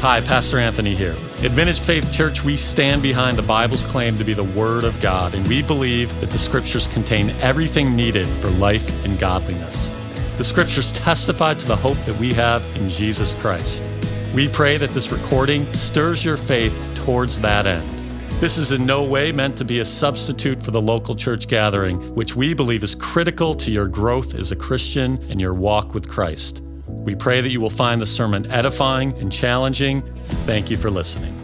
Hi, Pastor Anthony here. At Vintage Faith Church, we stand behind the Bible's claim to be the Word of God, and we believe that the Scriptures contain everything needed for life and godliness. The Scriptures testify to the hope that we have in Jesus Christ. We pray that this recording stirs your faith towards that end. This is in no way meant to be a substitute for the local church gathering, which we believe is critical to your growth as a Christian and your walk with Christ. We pray that you will find the sermon edifying and challenging. Thank you for listening.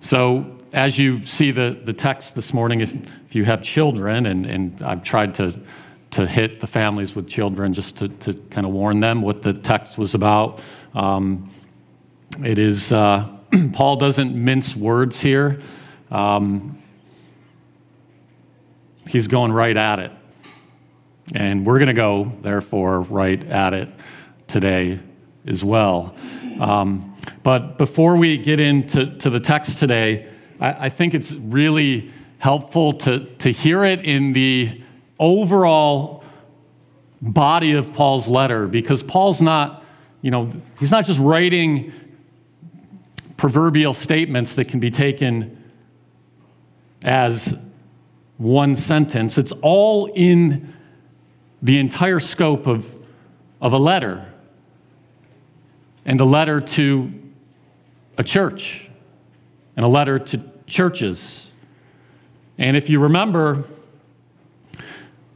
So, as you see the, the text this morning, if, if you have children, and, and I've tried to, to hit the families with children just to, to kind of warn them what the text was about, um, it is, uh, Paul doesn't mince words here. Um, he's going right at it. And we're going to go, therefore, right at it today as well. Um, but before we get into to the text today, I, I, think it's really helpful to, to hear it in the overall body of Paul's letter because Paul's not, you know, he's not just writing proverbial statements that can be taken as one sentence. It's all in the entire scope of, of a letter and a letter to a church and a letter to churches. And if you remember,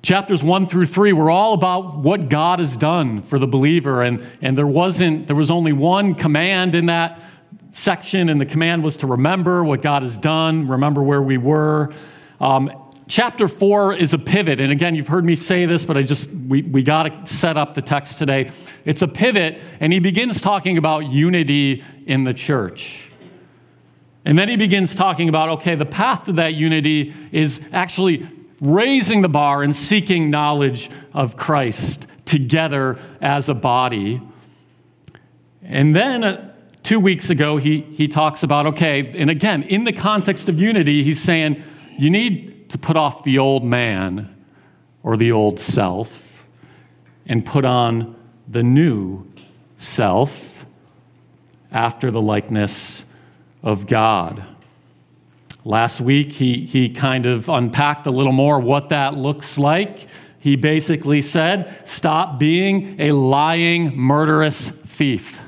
chapters one through three were all about what God has done for the believer. And, and there wasn't, there was only one command in that section, and the command was to remember what God has done, remember where we were. Um, Chapter four is a pivot. And again, you've heard me say this, but I just, we, we got to set up the text today. It's a pivot, and he begins talking about unity in the church. And then he begins talking about okay, the path to that unity is actually raising the bar and seeking knowledge of Christ together as a body. And then uh, two weeks ago, he, he talks about okay, and again, in the context of unity, he's saying you need to put off the old man or the old self and put on the new self after the likeness of God. Last week, he, he kind of unpacked a little more what that looks like. He basically said, Stop being a lying, murderous thief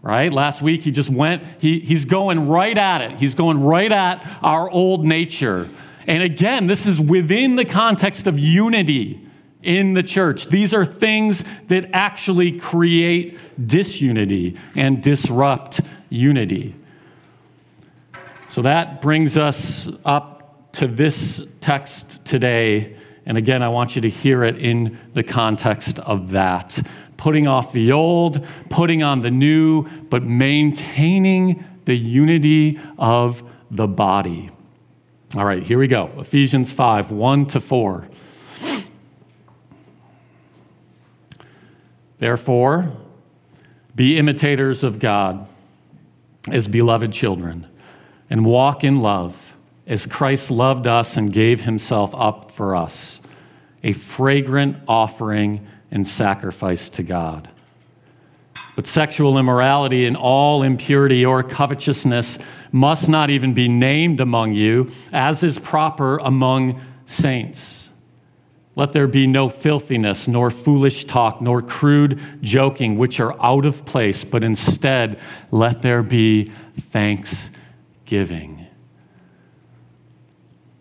right? Last week he just went, he, he's going right at it. He's going right at our old nature. And again, this is within the context of unity in the church. These are things that actually create disunity and disrupt unity. So that brings us up to this text today. And again, I want you to hear it in the context of that. Putting off the old, putting on the new, but maintaining the unity of the body. All right, here we go. Ephesians 5 1 to 4. Therefore, be imitators of God as beloved children, and walk in love as Christ loved us and gave himself up for us, a fragrant offering and sacrifice to God. But sexual immorality and all impurity or covetousness must not even be named among you, as is proper among saints. Let there be no filthiness, nor foolish talk, nor crude joking, which are out of place, but instead let there be thanksgiving.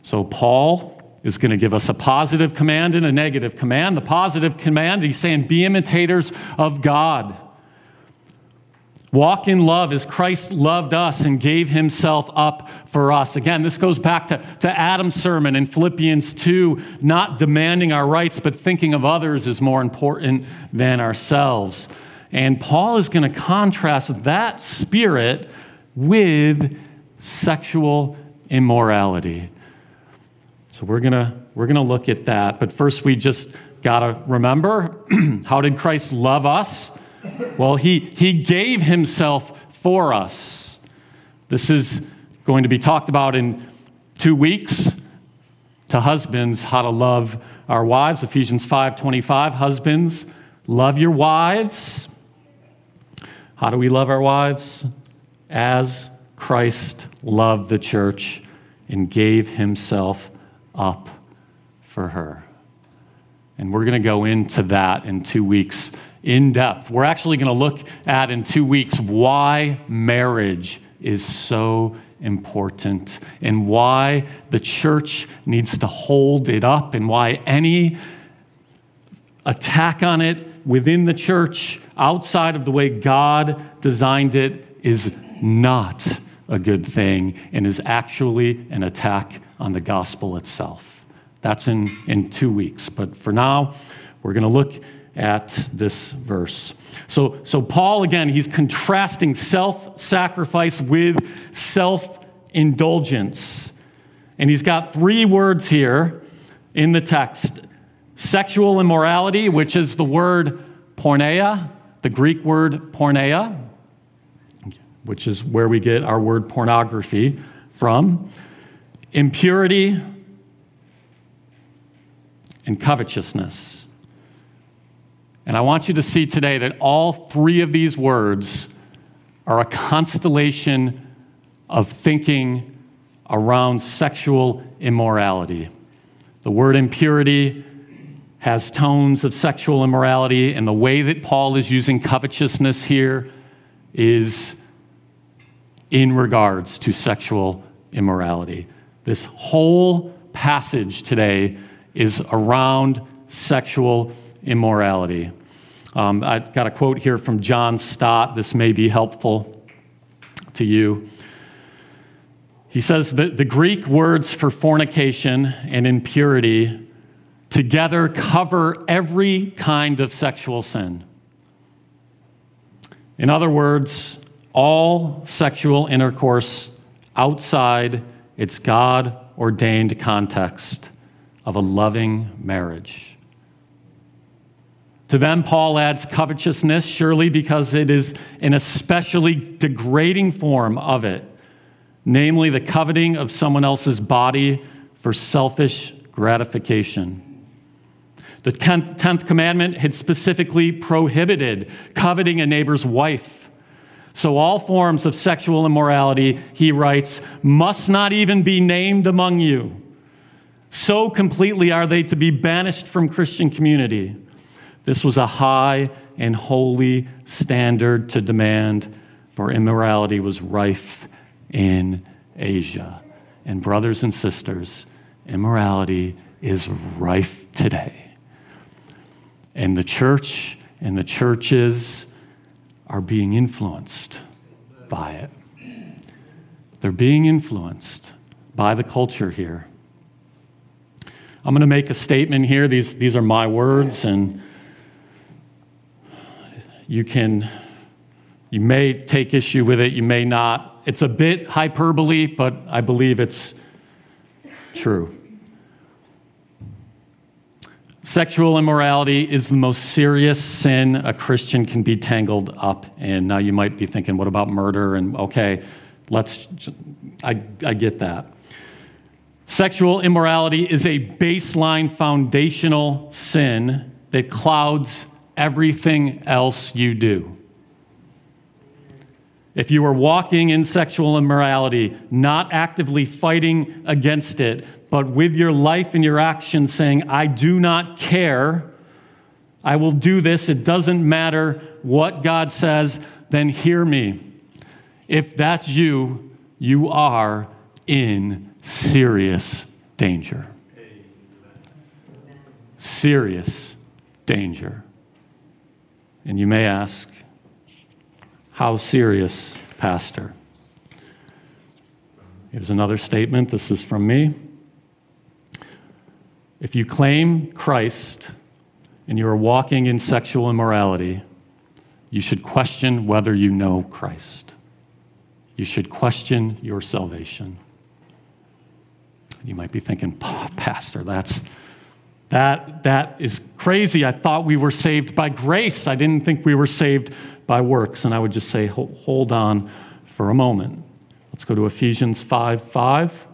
So, Paul is going to give us a positive command and a negative command. The positive command, he's saying, be imitators of God. Walk in love as Christ loved us and gave himself up for us. Again, this goes back to, to Adam's sermon in Philippians 2 not demanding our rights, but thinking of others is more important than ourselves. And Paul is going to contrast that spirit with sexual immorality. So we're going to we're going to look at that. But first, we just got to remember how did Christ love us? Well, he, he gave himself for us. This is going to be talked about in two weeks to husbands how to love our wives. Ephesians 5:25, husbands, love your wives. How do we love our wives? As Christ loved the church and gave himself up for her. And we're going to go into that in two weeks in depth. We're actually going to look at in two weeks why marriage is so important and why the church needs to hold it up and why any attack on it within the church outside of the way God designed it is not a good thing and is actually an attack on the gospel itself. That's in, in two weeks. But for now, we're going to look at this verse. So, so Paul, again, he's contrasting self sacrifice with self indulgence. And he's got three words here in the text sexual immorality, which is the word porneia, the Greek word porneia, which is where we get our word pornography from, impurity, and covetousness. And I want you to see today that all three of these words are a constellation of thinking around sexual immorality. The word impurity has tones of sexual immorality, and the way that Paul is using covetousness here is in regards to sexual immorality. This whole passage today is around sexual immorality. Um, I've got a quote here from John Stott. This may be helpful to you. He says that the Greek words for fornication and impurity together cover every kind of sexual sin. In other words, all sexual intercourse outside its God ordained context of a loving marriage. To them, Paul adds covetousness, surely because it is an especially degrading form of it, namely the coveting of someone else's body for selfish gratification. The 10th commandment had specifically prohibited coveting a neighbor's wife. So, all forms of sexual immorality, he writes, must not even be named among you. So completely are they to be banished from Christian community. This was a high and holy standard to demand, for immorality was rife in Asia. And, brothers and sisters, immorality is rife today. And the church and the churches are being influenced by it. They're being influenced by the culture here. I'm going to make a statement here. These, these are my words, and you can, you may take issue with it, you may not. It's a bit hyperbole, but I believe it's true. Sexual immorality is the most serious sin a Christian can be tangled up in. Now, you might be thinking, what about murder? And okay, let's, I, I get that. Sexual immorality is a baseline foundational sin that clouds everything else you do. If you are walking in sexual immorality, not actively fighting against it, but with your life and your actions saying, I do not care, I will do this, it doesn't matter what God says, then hear me. If that's you, you are in serious danger. Serious danger. And you may ask, how serious, Pastor? Here's another statement. This is from me. If you claim Christ and you are walking in sexual immorality, you should question whether you know Christ. You should question your salvation. You might be thinking, Pastor, that's that that is crazy. I thought we were saved by grace. I didn't think we were saved by works. And I would just say, hold on for a moment. Let's go to Ephesians 5 5.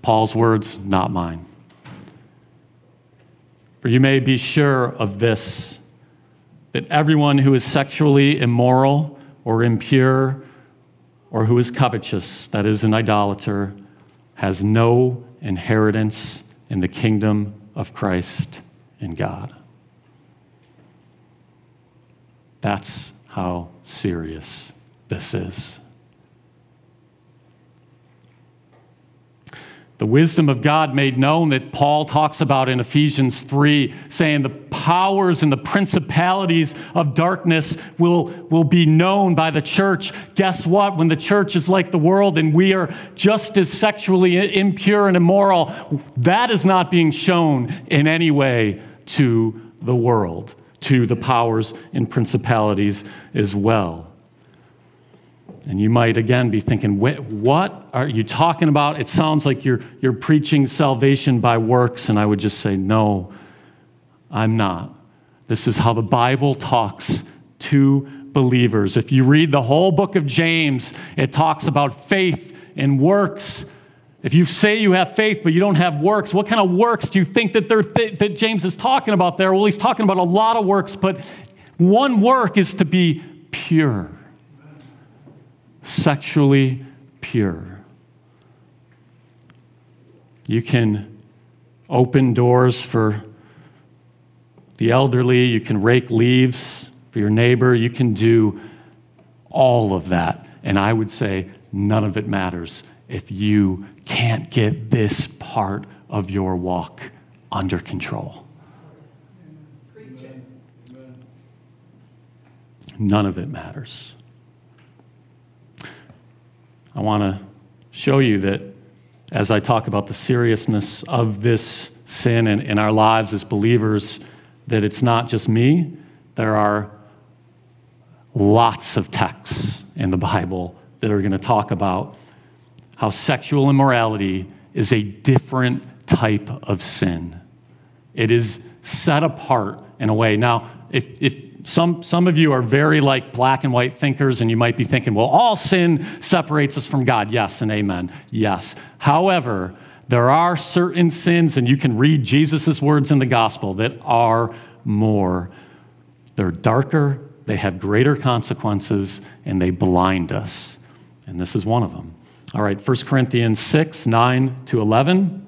Paul's words, not mine. For you may be sure of this that everyone who is sexually immoral or impure or who is covetous, that is, an idolater, has no inheritance in the kingdom of Christ and God. That's how serious this is. The wisdom of God made known that Paul talks about in Ephesians 3, saying the powers and the principalities of darkness will, will be known by the church. Guess what? When the church is like the world and we are just as sexually impure and immoral, that is not being shown in any way to the world, to the powers and principalities as well. And you might again be thinking, what are you talking about? It sounds like you're, you're preaching salvation by works. And I would just say, no, I'm not. This is how the Bible talks to believers. If you read the whole book of James, it talks about faith and works. If you say you have faith but you don't have works, what kind of works do you think that, th- that James is talking about there? Well, he's talking about a lot of works, but one work is to be pure sexually pure. You can open doors for the elderly, you can rake leaves for your neighbor, you can do all of that. And I would say none of it matters if you can't get this part of your walk under control. None of it matters. I want to show you that as I talk about the seriousness of this sin in, in our lives as believers, that it's not just me. There are lots of texts in the Bible that are going to talk about how sexual immorality is a different type of sin. It is set apart in a way. Now, if, if some, some of you are very like black and white thinkers, and you might be thinking, well, all sin separates us from God. Yes, and amen. Yes. However, there are certain sins, and you can read Jesus' words in the gospel, that are more. They're darker, they have greater consequences, and they blind us. And this is one of them. All right, 1 Corinthians 6 9 to 11.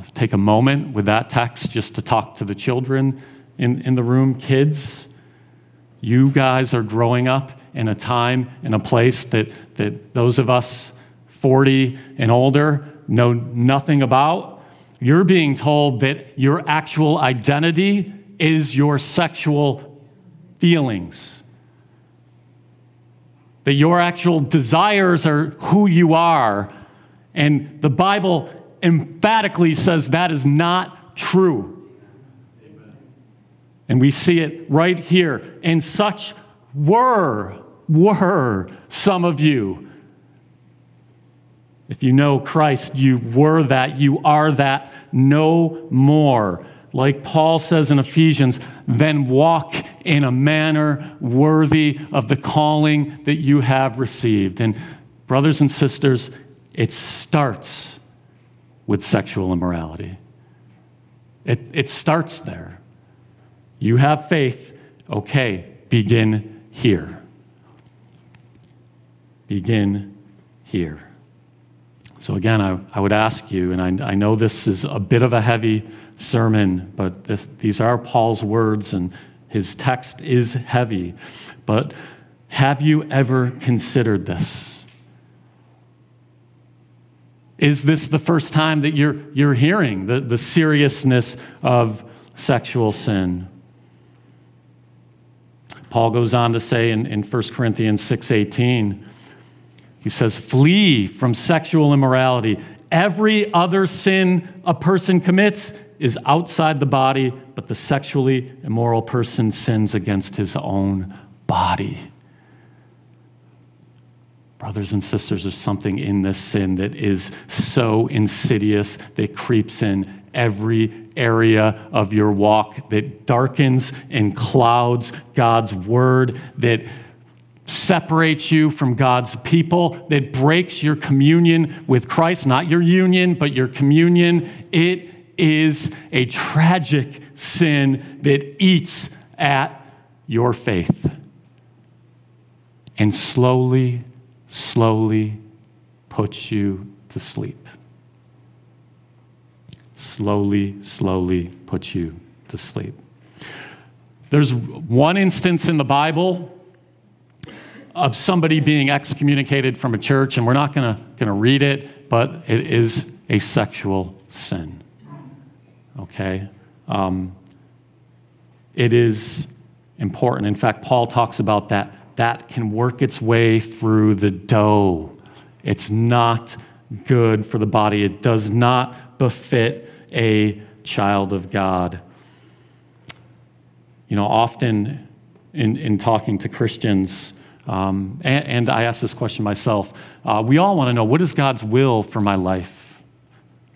Let's take a moment with that text just to talk to the children in, in the room. Kids, you guys are growing up in a time, in a place that, that those of us 40 and older know nothing about. You're being told that your actual identity is your sexual feelings. That your actual desires are who you are. And the Bible emphatically says that is not true. And we see it right here. And such were, were some of you. If you know Christ, you were that, you are that, no more. Like Paul says in Ephesians, then walk in a manner worthy of the calling that you have received. And, brothers and sisters, it starts with sexual immorality. It, it starts there. You have faith, okay, begin here. Begin here. So, again, I, I would ask you, and I, I know this is a bit of a heavy sermon, but this, these are Paul's words, and his text is heavy. But have you ever considered this? Is this the first time that you're, you're hearing the, the seriousness of sexual sin? Paul goes on to say in, in 1 Corinthians 6:18, he says, flee from sexual immorality. Every other sin a person commits is outside the body, but the sexually immoral person sins against his own body. Brothers and sisters, there's something in this sin that is so insidious that creeps in every area of your walk, that darkens and clouds God's word, that separates you from God's people, that breaks your communion with Christ, not your union, but your communion. It is a tragic sin that eats at your faith and slowly slowly puts you to sleep. Slowly, slowly puts you to sleep. There's one instance in the Bible of somebody being excommunicated from a church, and we're not going to read it, but it is a sexual sin. Okay? Um, it is important. In fact, Paul talks about that that can work its way through the dough. It's not good for the body, it does not befit a child of God. You know, often in, in talking to Christians, um, and, and, I ask this question myself, uh, we all want to know what is God's will for my life?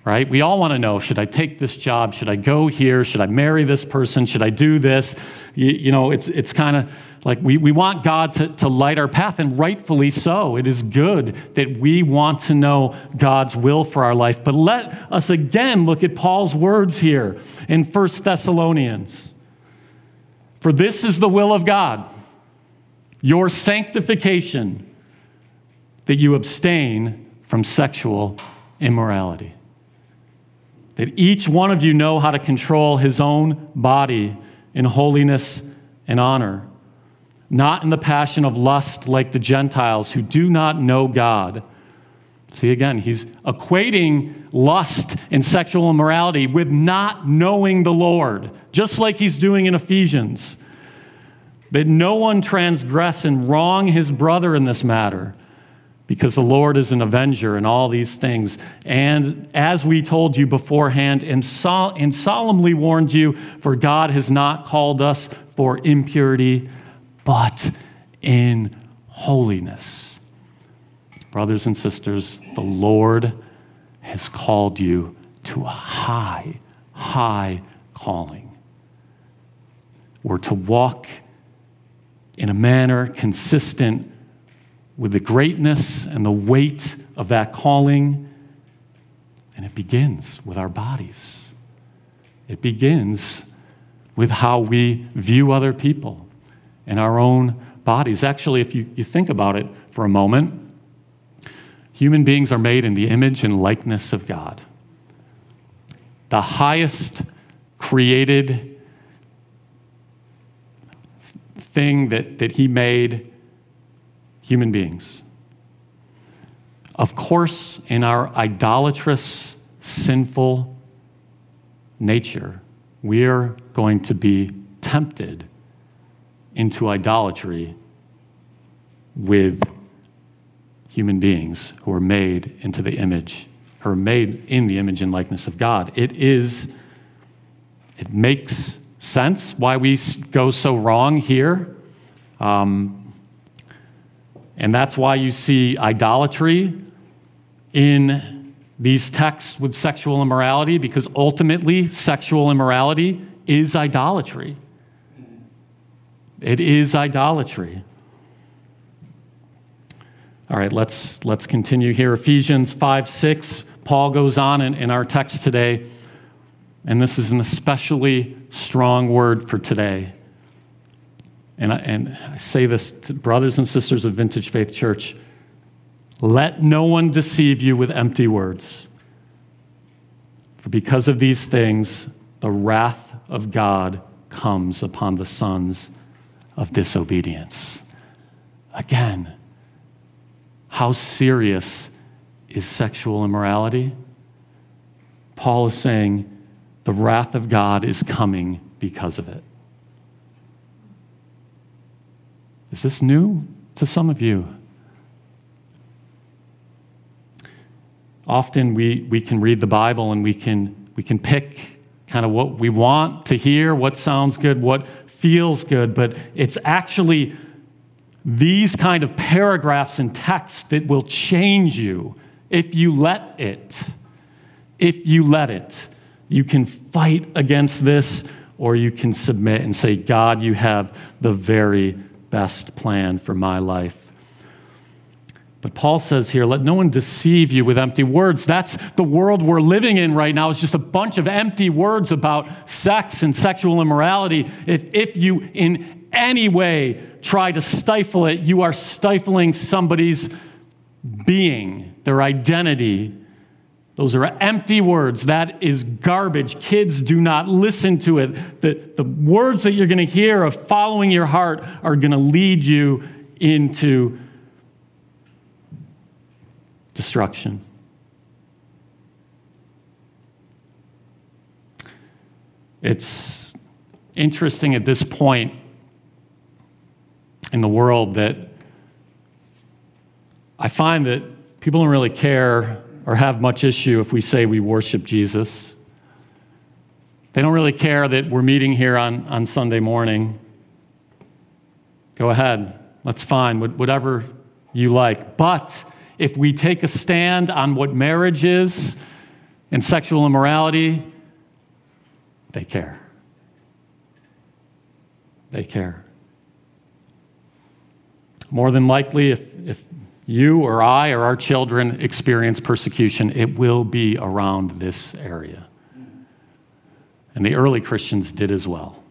Right? We all want to know should I take this job? Should I go here? Should I marry this person? Should I do this? You, you know, it's, it's kind of like we, we want God to, to light our path, and rightfully so. It is good that we want to know God's will for our life. But let us again look at Paul's words here in 1 Thessalonians. For this is the will of God, your sanctification, that you abstain from sexual immorality. That each one of you know how to control his own body in holiness and honor not in the passion of lust like the Gentiles who do not know God. See, again, he's equating lust and sexual immorality with not knowing the Lord, just like he's doing in Ephesians. That no one transgress and wrong his brother in this matter, because the Lord is an avenger in all these things. And as we told you beforehand and, sol- and solemnly warned you, for God has not called us for impurity but in holiness. Brothers and sisters, the Lord has called you to a high, high calling. We're to walk in a manner consistent with the greatness and the weight of that calling. And it begins with our bodies. It begins with how we view other people in our own bodies. Actually, if you, you think about it for a moment, human beings are made in the image and likeness of God. The highest created thing that, that He made human beings. Of course, in our idolatrous, sinful nature, we're going to be tempted into idolatry with human beings who are made into the image, who are made in the image and likeness of God. It is, it makes sense why we go so wrong here. Um, and that's why you see idolatry in these texts with sexual immorality, because ultimately, sexual immorality is idolatry. It is idolatry. All right, let's, let's continue here. Ephesians 5 6, Paul goes on in, in our text today, and this is an especially strong word for today. And I, and I say this to brothers and sisters of Vintage Faith Church let no one deceive you with empty words. For because of these things, the wrath of God comes upon the sons of disobedience. Again, how serious is sexual immorality? Paul is saying the wrath of God is coming because of it. Is this new to some of you? often we, we can read the Bible and we can, we can pick kind of what we want to hear, what sounds good, what feels good, but it's actually these kind of paragraphs in text that will change you if you let it. If you let it. You can fight against this or you can submit and say, God, you have the very best plan for my life. But Paul says here, let no one deceive you with empty words. That's the world we're living in right now. It's just a bunch of empty words about sex and sexual immorality. If, if you in any way try to stifle it, you are stifling somebody's being, their identity. Those are empty words. That is garbage. Kids do not listen to it. The, the words that you're going to hear of following your heart are going to lead you into destruction. It's interesting at this point in the world that I find that people don't really care or have much issue if we say we worship Jesus. They don't really care that we're meeting here on, on Sunday morning. Go ahead, that's fine, whatever you like. But if we take a stand on what marriage is and sexual immorality, they care. They care. More than likely, if, if you or I or our children experience persecution, it will be around this area. And the early Christians did as well.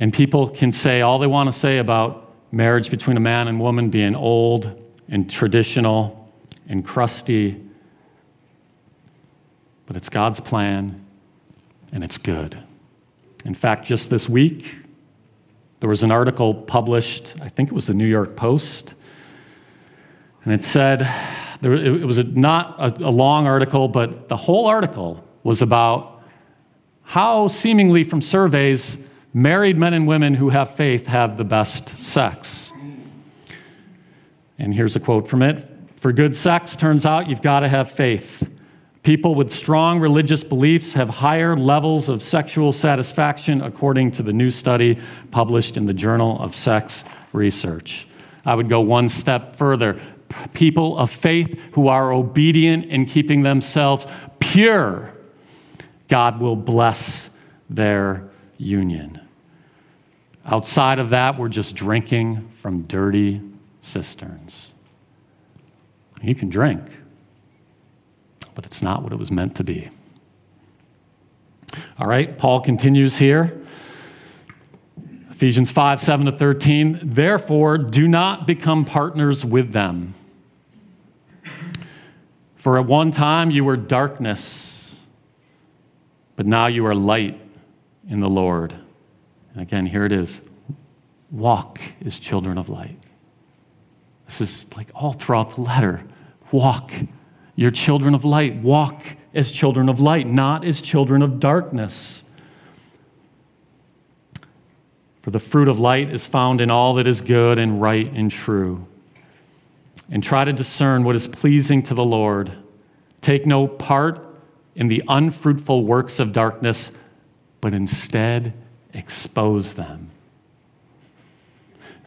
And people can say all they want to say about marriage between a man and woman being old and traditional and crusty. But it's God's plan and it's good. In fact, just this week, there was an article published, I think it was the New York Post, and it said, it was not a long article, but the whole article was about how, seemingly from surveys, married men and women who have faith have the best sex. And here's a quote from it For good sex, turns out you've got to have faith. People with strong religious beliefs have higher levels of sexual satisfaction, according to the new study published in the Journal of Sex Research. I would go one step further. People of faith who are obedient in keeping themselves pure, God will bless their union. Outside of that, we're just drinking from dirty cisterns. You can drink, but it's not what it was meant to be. All right, Paul continues here. Ephesians 5 7 to 13. Therefore, do not become partners with them. For at one time you were darkness, but now you are light in the Lord. And again, here it is walk as children of light. This is like all throughout the letter. Walk. You're children of light. Walk as children of light, not as children of darkness. For the fruit of light is found in all that is good and right and true. And try to discern what is pleasing to the Lord. Take no part in the unfruitful works of darkness, but instead expose them.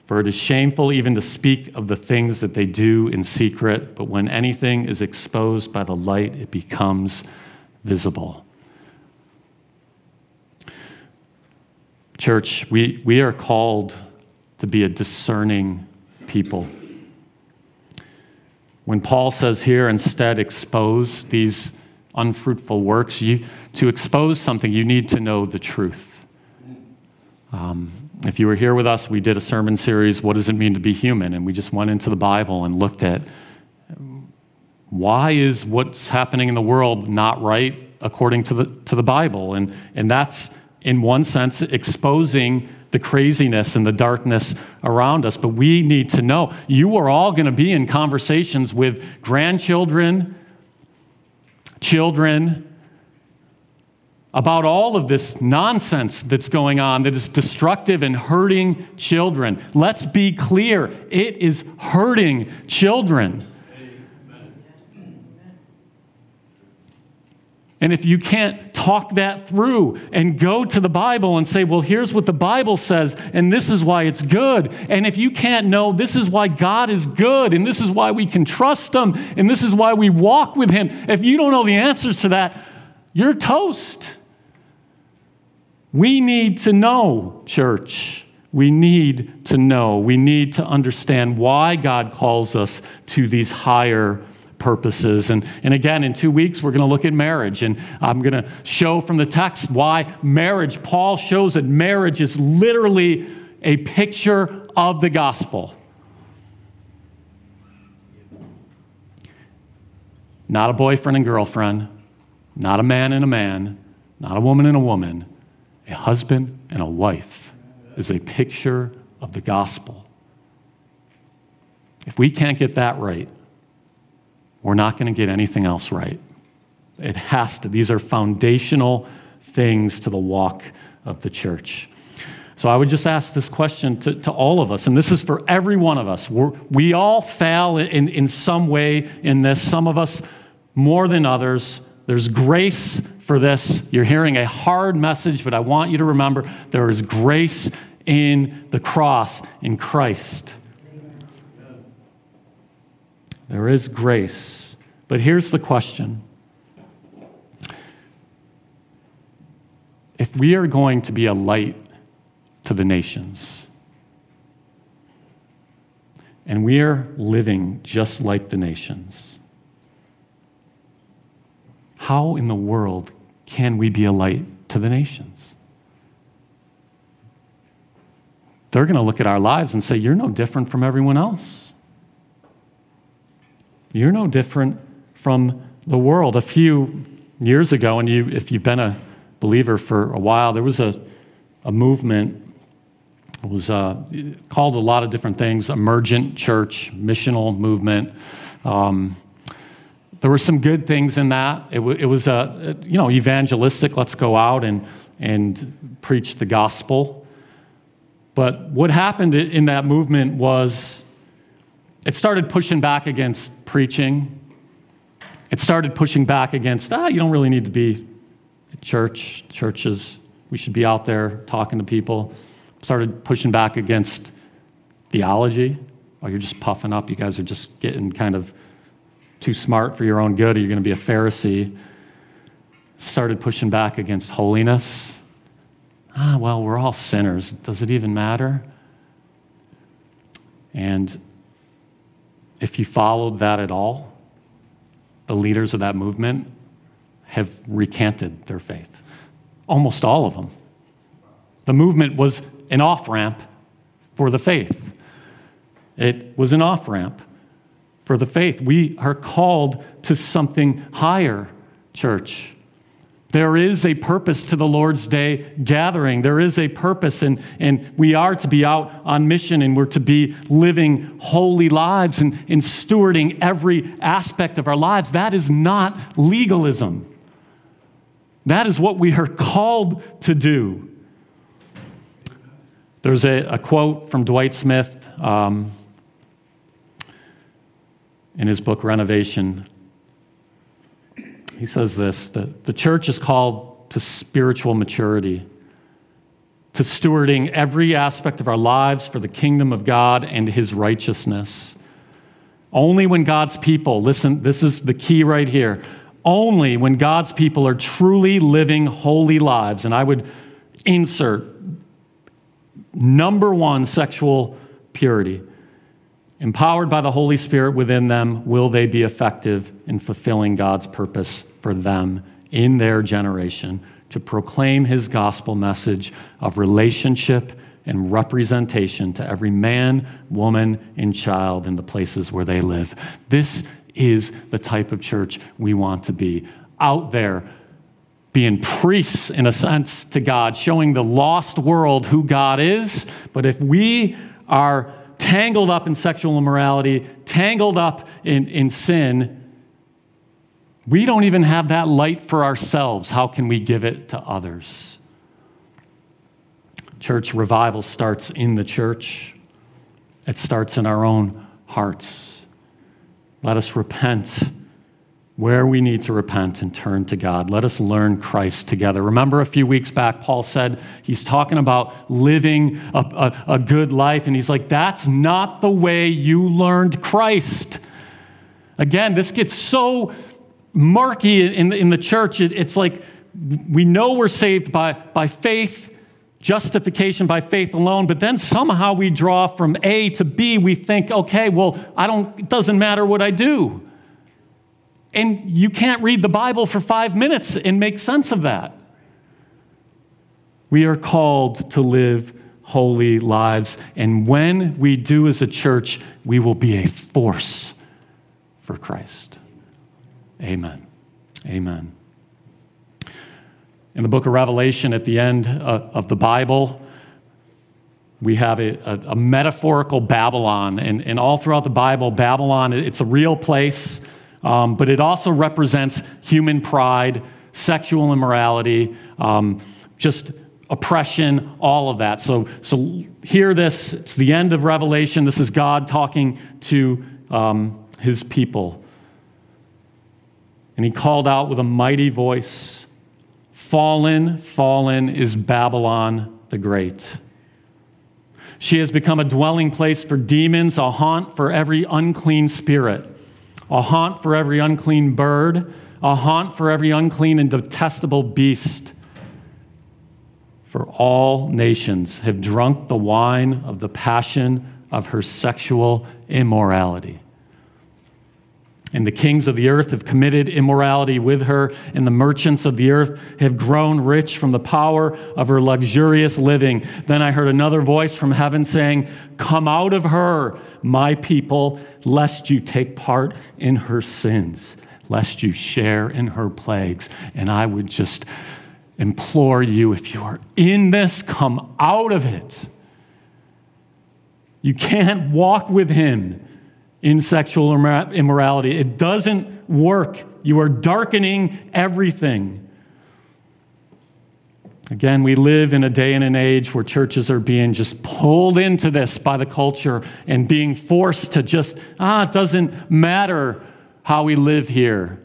For it is shameful even to speak of the things that they do in secret, but when anything is exposed by the light, it becomes visible. Church, we, we are called to be a discerning people. When Paul says here, instead, expose these unfruitful works, you, to expose something, you need to know the truth. Um, if you were here with us, we did a sermon series, What Does It Mean to Be Human? And we just went into the Bible and looked at why is what's happening in the world not right according to the, to the Bible? And, and that's, in one sense, exposing the craziness and the darkness around us. But we need to know you are all going to be in conversations with grandchildren, children, about all of this nonsense that's going on that is destructive and hurting children. Let's be clear it is hurting children. And if you can't talk that through and go to the Bible and say, well, here's what the Bible says, and this is why it's good. And if you can't know, this is why God is good, and this is why we can trust Him, and this is why we walk with Him, if you don't know the answers to that, you're toast. We need to know, church. We need to know. We need to understand why God calls us to these higher purposes. And, and again, in two weeks, we're going to look at marriage. And I'm going to show from the text why marriage, Paul shows that marriage is literally a picture of the gospel. Not a boyfriend and girlfriend, not a man and a man, not a woman and a woman. A husband and a wife is a picture of the gospel. If we can't get that right, we're not going to get anything else right. It has to. These are foundational things to the walk of the church. So I would just ask this question to, to all of us, and this is for every one of us. We're, we all fail in, in some way in this, some of us more than others. There's grace for this. You're hearing a hard message, but I want you to remember there is grace in the cross in Christ. There is grace. But here's the question If we are going to be a light to the nations, and we are living just like the nations, how in the world can we be a light to the nations? They're going to look at our lives and say, You're no different from everyone else. You're no different from the world. A few years ago, and you, if you've been a believer for a while, there was a, a movement. It was uh, called a lot of different things emergent church, missional movement. Um, there were some good things in that. It, w- it was, uh, you know, evangelistic. Let's go out and, and preach the gospel. But what happened in that movement was it started pushing back against preaching. It started pushing back against, ah, you don't really need to be at church, churches. We should be out there talking to people. Started pushing back against theology. Oh, you're just puffing up. You guys are just getting kind of too smart for your own good. Are you going to be a Pharisee? Started pushing back against holiness. Ah, well, we're all sinners. Does it even matter? And if you followed that at all, the leaders of that movement have recanted their faith. Almost all of them. The movement was an off ramp for the faith. It was an off ramp for the faith. We are called to something higher, church. There is a purpose to the Lord's Day gathering. There is a purpose, and, and we are to be out on mission and we're to be living holy lives and, and stewarding every aspect of our lives. That is not legalism. That is what we are called to do. There's a, a quote from Dwight Smith um, in his book Renovation he says this that the church is called to spiritual maturity, to stewarding every aspect of our lives for the kingdom of God and his righteousness. Only when God's people, listen, this is the key right here. Only when God's people are truly living holy lives, and I would insert number one sexual purity Empowered by the Holy Spirit within them, will they be effective in fulfilling God's purpose for them in their generation to proclaim his gospel message of relationship and representation to every man, woman, and child in the places where they live. This is the type of church we want to be out there being priests in a sense to God, showing the lost world who God is. But if we are tangled up in sexual immorality, tangled up in, in sin, we don't even have that light for ourselves. How can we give it to others? Church revival starts in the church, it starts in our own hearts. Let us repent where we need to repent and turn to God. Let us learn Christ together. Remember a few weeks back, Paul said he's talking about living a, a, a, good life, and he's like, that's not the way you learned Christ. Again, this gets so murky in the, in the church. It, it's like we know we're saved by, by faith, justification by faith alone, but then somehow we draw from A to B. We think, okay, well, I don't, it doesn't matter what I do. And you can't read the Bible for five minutes and make sense of that. We are called to live holy lives. And when we do as a church, we will be a force for Christ. Amen. Amen. In the book of Revelation, at the end uh, of the Bible, we have a, a, a metaphorical Babylon. And, and all throughout the Bible, Babylon, it's a real place um, but it also represents human pride, sexual immorality, um, just oppression, all of that. So, so hear this. It's the end of Revelation. This is God talking to um, his people. And he called out with a mighty voice Fallen, fallen is Babylon the Great. She has become a dwelling place for demons, a haunt for every unclean spirit a haunt for every unclean bird, a haunt for every unclean and detestable beast. For all nations have drunk the wine of the passion of her sexual immorality. And the kings of the earth have committed immorality with her, and the merchants of the earth have grown rich from the power of her luxurious living. Then I heard another voice from heaven saying, Come out of her, my people, lest you take part in her sins, lest you share in her plagues. And I would just implore you, if you are in this, come out of it. You can't walk with him in sexual immorality. It doesn't work. You are darkening everything. Again, we live in a day and an age where churches are being just pulled into this by the culture and being forced to just, ah, it doesn't matter how we live here.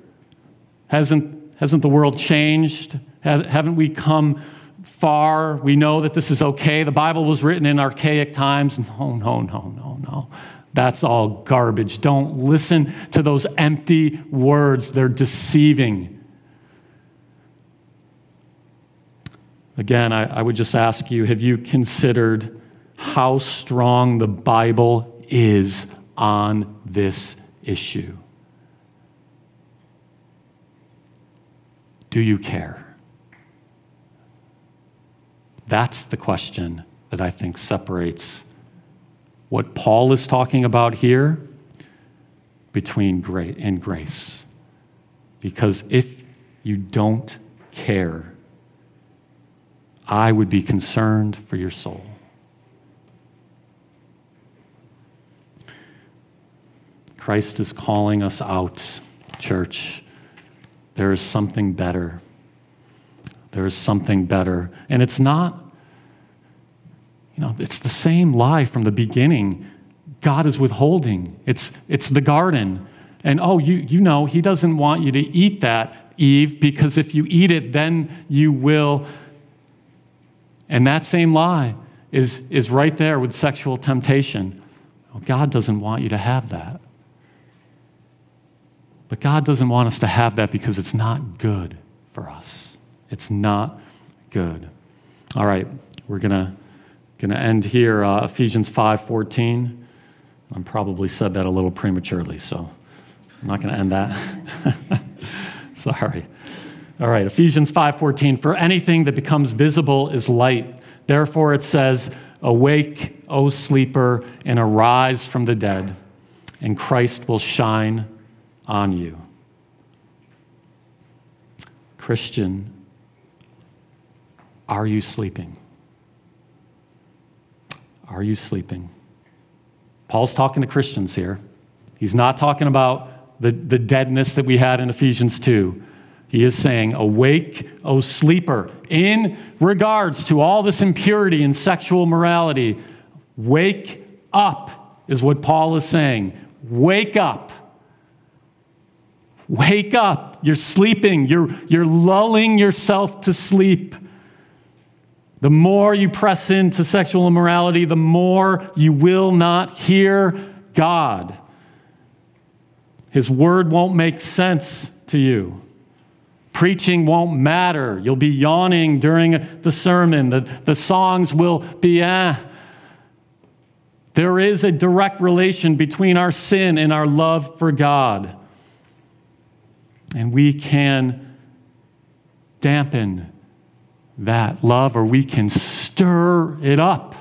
Hasn't, hasn't the world changed? Haven't we come far? We know that this is okay. The Bible was written in archaic times. No, no, no, no, no. That's all garbage. Don't listen to those empty words, they're deceiving. Again, I, I, would just ask you have you considered how strong the Bible is on this issue? Do you care? That's the question that I think separates what Paul is talking about here between grace and grace. Because if you don't care, I would be concerned for your soul. Christ is calling us out, church. There is something better. There is something better. And it's not you know, it's the same lie from the beginning. God is withholding. It's, it's the garden. And oh, you, you know, He doesn't want you to eat that, Eve, because if you eat it, then you will. And that same lie is, is right there with sexual temptation. Well, God doesn't want you to have that. But God doesn't want us to have that because it's not good for us. It's not good. All right, we're going to Going to end here, uh, Ephesians 5:14. I probably said that a little prematurely, so I'm not going to end that. Sorry. All right, Ephesians 5:14. For anything that becomes visible is light. Therefore, it says, "Awake, O sleeper, and arise from the dead, and Christ will shine on you." Christian, are you sleeping? Are you sleeping? Paul's talking to Christians here. He's not talking about the, the deadness that we had in Ephesians 2. He is saying, Awake, O sleeper, in regards to all this impurity and sexual morality. Wake up, is what Paul is saying. Wake up. Wake up. You're sleeping. You're, you're lulling yourself to sleep. The more you press into sexual immorality, the more you will not hear God. His word won't make sense to you. Preaching won't matter. You'll be yawning during the sermon. The, the songs will be, eh. There is a direct relation between our sin and our love for God. And we can dampen that love or we can stir it up.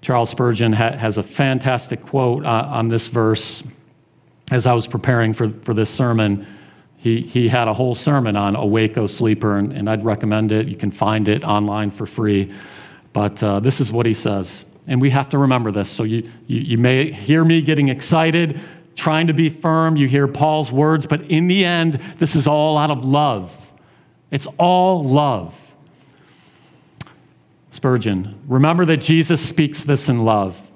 Charles Spurgeon ha- has a fantastic quote uh, on this verse as I was preparing for, for this sermon, he, he had a whole sermon on Awake, O Sleeper, and, and I'd recommend it. You can find it online for free. But uh, this is what he says. And we have to remember this. So you, you, you may hear me getting excited, trying to be firm. You hear Paul's words, but in the end, this is all out of love. It's all love. Spurgeon, remember that Jesus speaks this in love.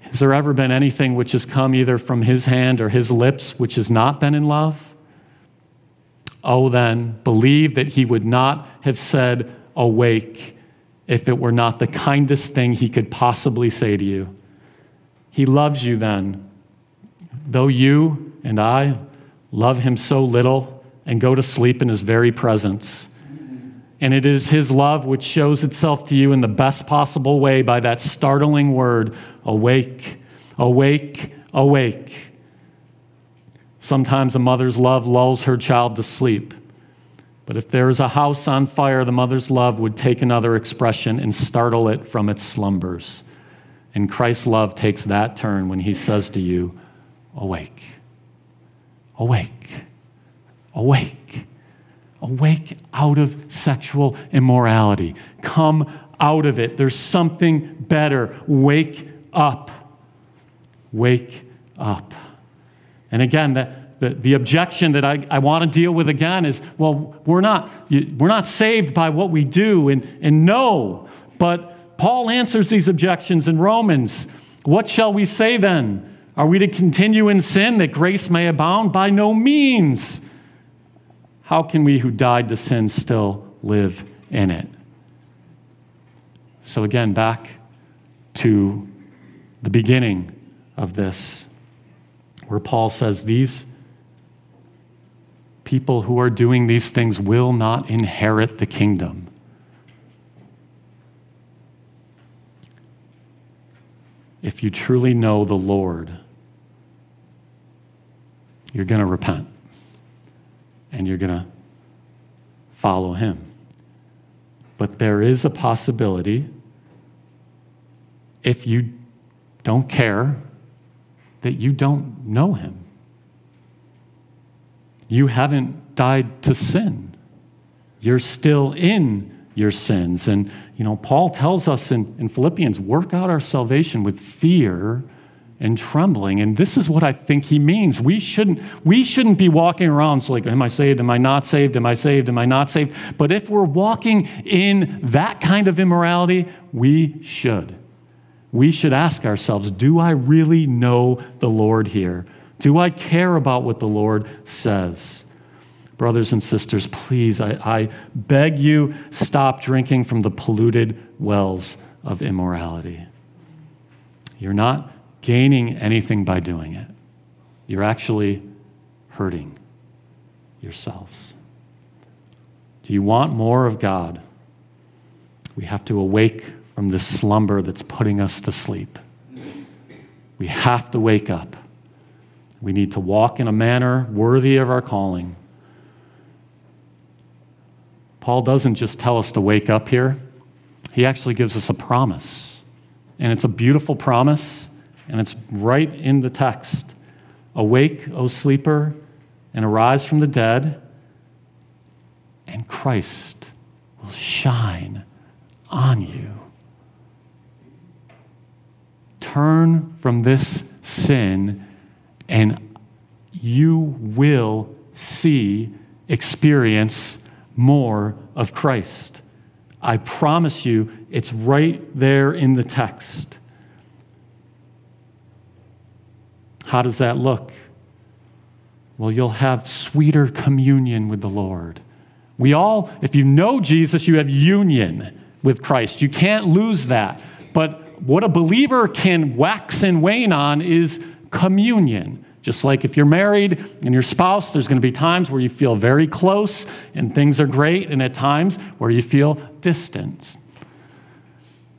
Has there ever been anything which has come either from his hand or his lips which has not been in love? Oh, then, believe that he would not have said, Awake, if it were not the kindest thing he could possibly say to you. He loves you then, though you and I love him so little and go to sleep in his very presence. And it is his love which shows itself to you in the best possible way by that startling word, awake, awake, awake. Sometimes a mother's love lulls her child to sleep. But if there is a house on fire, the mother's love would take another expression and startle it from its slumbers. And Christ's love takes that turn when he says to you, Awake, awake, awake. Awake out of sexual immorality. Come out of it. There's something better. Wake up. Wake up. And again, the, the, objection that I, I want to deal with again is well, we're not, we're not saved by what we do. And, and no, but Paul answers these objections in Romans. What shall we say then? Are we to continue in sin that grace may abound? By no means. How can we who died to sin still live in it? So, again, back to the beginning of this, where Paul says, These people who are doing these things will not inherit the kingdom. If you truly know the Lord, you're going to repent and you're going to follow him. But there is a possibility, if you don't care, that you don't know him. You haven't died to sin. You're still in your sins. And, you know, Paul tells us in, in Philippians work out our salvation with fear and trembling. And this is what I think he means. We shouldn't, we shouldn't be walking around like, am I saved? Am I not saved? Am I saved? Am I not saved? But if we're walking in that kind of immorality, we should. We should ask ourselves, do I really know the Lord here? Do I care about what the Lord says? Brothers and sisters, please, I, I beg you, stop drinking from the polluted wells of immorality. You're not gaining anything by doing it. You're actually hurting yourselves. Do you want more of God? We have to awake from this slumber that's putting us to sleep. We have to wake up. We need to walk in a manner worthy of our calling. Paul doesn't just tell us to wake up here, he actually gives us a promise. And it's a beautiful promise and it's right in the text. Awake, O sleeper, and arise from the dead, and Christ will shine on you. Turn from this sin, and you will see, experience more of Christ. I promise you, it's right there in the text. How does that look? Well, you'll have sweeter communion with the Lord. We all, if you know Jesus, you have union with Christ. You can't lose that. But what a believer can wax and wane on is communion. Just like if you're married and your spouse, there's going to be times where you feel very close and things are great, and at times where you feel distant.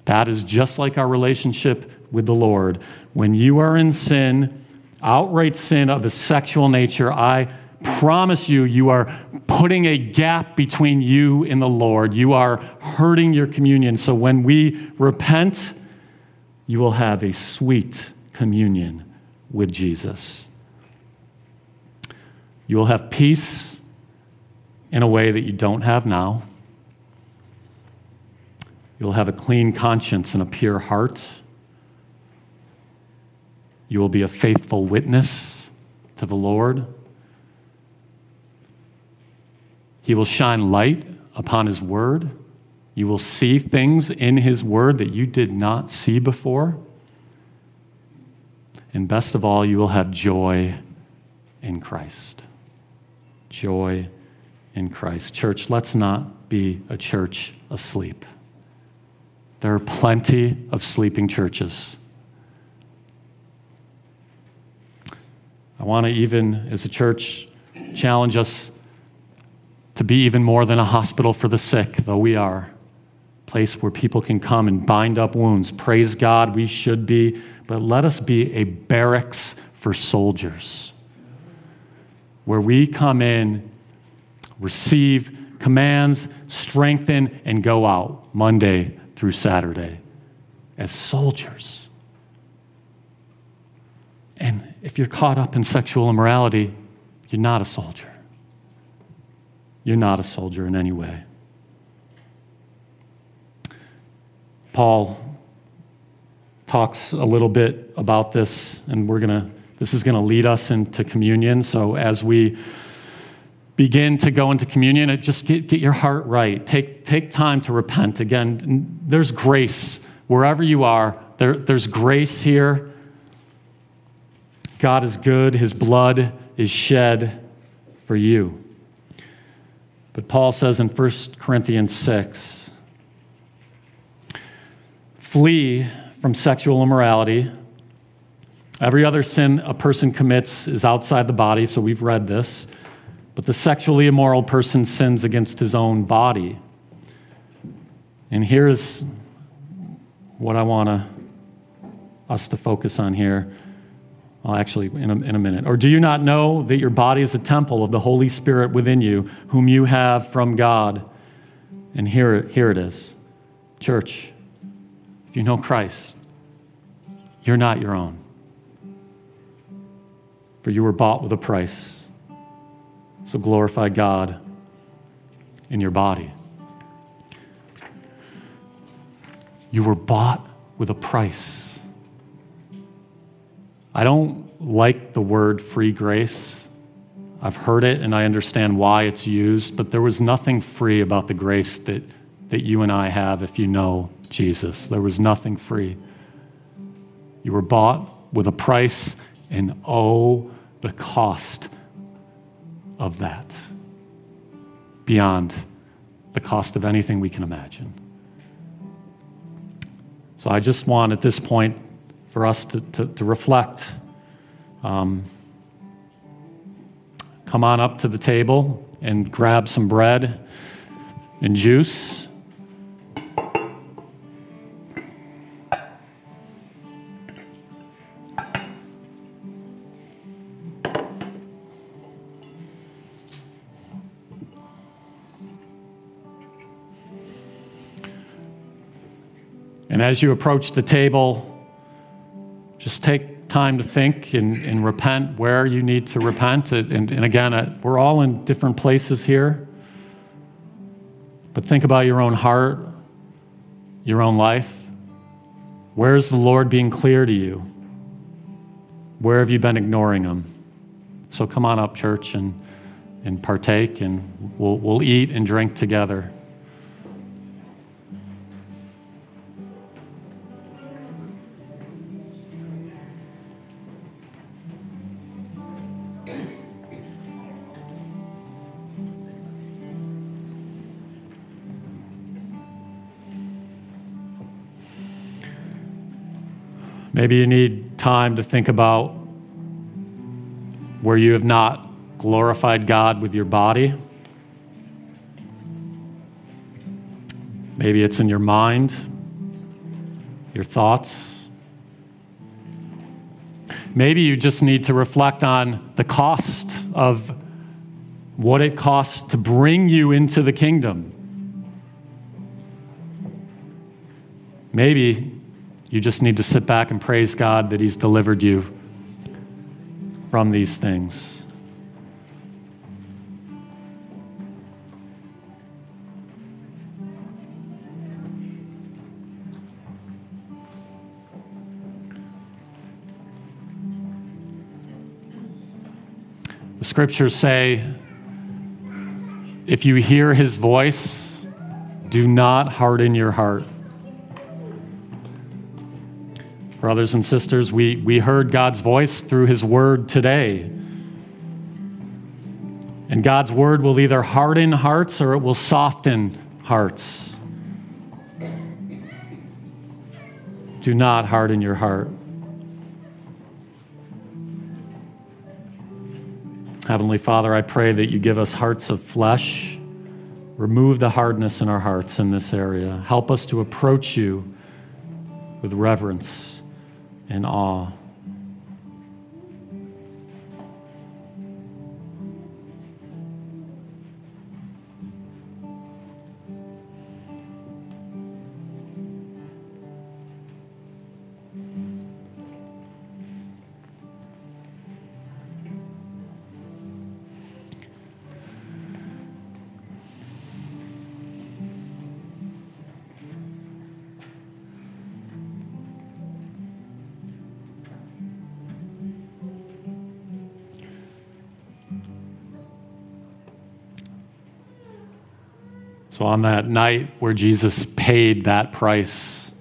That is just like our relationship with the Lord. When you are in sin, outright sin of a sexual nature, I promise you, you are putting a gap between you and the Lord. You are hurting your communion. So when we repent, you will have a sweet communion with Jesus. You will have peace in a way that you don't have now. You'll have a clean conscience and a pure heart. You will be a faithful witness to the Lord. He will shine light upon His Word. You will see things in His Word that you did not see before. And best of all, you will have joy in Christ. Joy in Christ. Church, let's not be a church asleep. There are plenty of sleeping churches. I want to even, as a church, challenge us to be even more than a hospital for the sick, though we are. A place where people can come and bind up wounds. Praise God, we should be, but let us be a barracks for soldiers. Where we come in, receive commands, strengthen, and go out Monday through Saturday as soldiers. And if you're caught up in sexual immorality, you're not a soldier. You're not a soldier in any way. Paul talks a little bit about this, and we're to, this is going to lead us into communion. So as we begin to go into communion, just get, get your heart right. Take, take time to repent. Again, there's grace wherever you are, there, there's grace here. God is good, His blood is shed for you. But Paul says in 1 Corinthians 6 flee from sexual immorality. Every other sin a person commits is outside the body, so we've read this. But the sexually immoral person sins against his own body. And here's what I want us to focus on here. Well, actually, in a, in a minute. Or do you not know that your body is a temple of the Holy Spirit within you, whom you have from God? And here, here it is. Church, if you know Christ, you're not your own. For you were bought with a price. So glorify God in your body. You were bought with a price. I don't like the word free grace. I've heard it and I understand why it's used, but there was nothing free about the grace that, that you and I have if you know Jesus. There was nothing free. You were bought with a price, and oh, the cost of that beyond the cost of anything we can imagine. So I just want at this point for us to, to, to reflect. Um, come on up to the table and grab some bread and juice. And as you approach the table, just take time to think and, and repent where you need to repent. And, and again, we're all in different places here. But think about your own heart, your own life. Where is the Lord being clear to you? Where have you been ignoring Him? So come on up, church, and, and partake, and we'll, we'll eat and drink together. Maybe you need time to think about where you have not glorified God with your body. Maybe it's in your mind, your thoughts. Maybe you just need to reflect on the cost of what it costs to bring you into the kingdom. Maybe you just need to sit back and praise God that He's delivered you from these things. The scriptures say if you hear his voice, do not harden your heart. Brothers and sisters, we, we heard God's voice through His Word today. And God's Word will either harden hearts or it will soften hearts. Do not harden your heart. Heavenly Father, I pray that you give us hearts of flesh. Remove the hardness in our hearts in this area. Help us to approach you with reverence in awe. So, on that night where Jesus paid that price,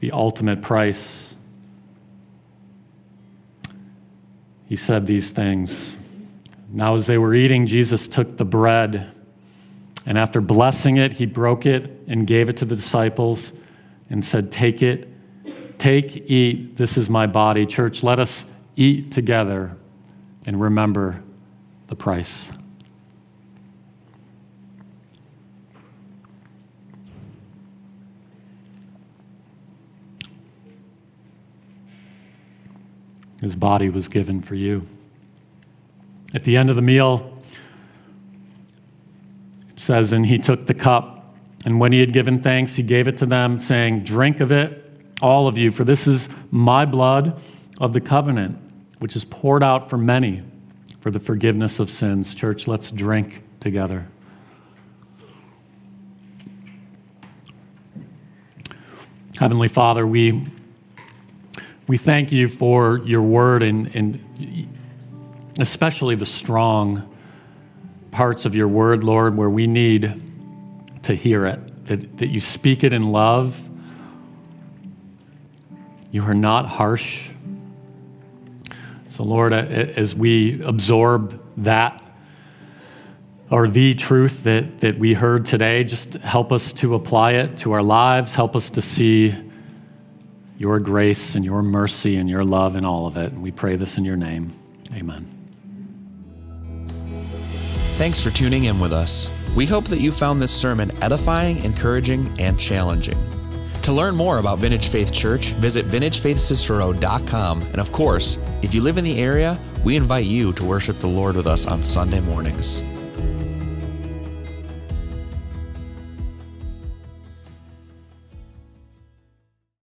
the ultimate price, he said these things. Now, as they were eating, Jesus took the bread, and after blessing it, he broke it and gave it to the disciples and said, Take it, take, eat, this is my body. Church, let us eat together and remember the price. His body was given for you. At the end of the meal, it says, And he took the cup, and when he had given thanks, he gave it to them, saying, Drink of it, all of you, for this is my blood of the covenant, which is poured out for many for the forgiveness of sins. Church, let's drink together. Heavenly Father, we we thank you for your word and, and especially the strong parts of your word, Lord, where we need to hear it, that, that you speak it in love. You are not harsh. So, Lord, as we absorb that or the truth that, that we heard today, just help us to apply it to our lives, help us to see your grace and your mercy and your love in all of it. And we pray this in your name. Amen. Thanks for tuning in with us. We hope that you found this sermon edifying, encouraging, and challenging. To learn more about Vintage Faith Church, visit vintagefaithcicero.com. And of course, if you live in the area, we invite you to worship the Lord with us on Sunday mornings.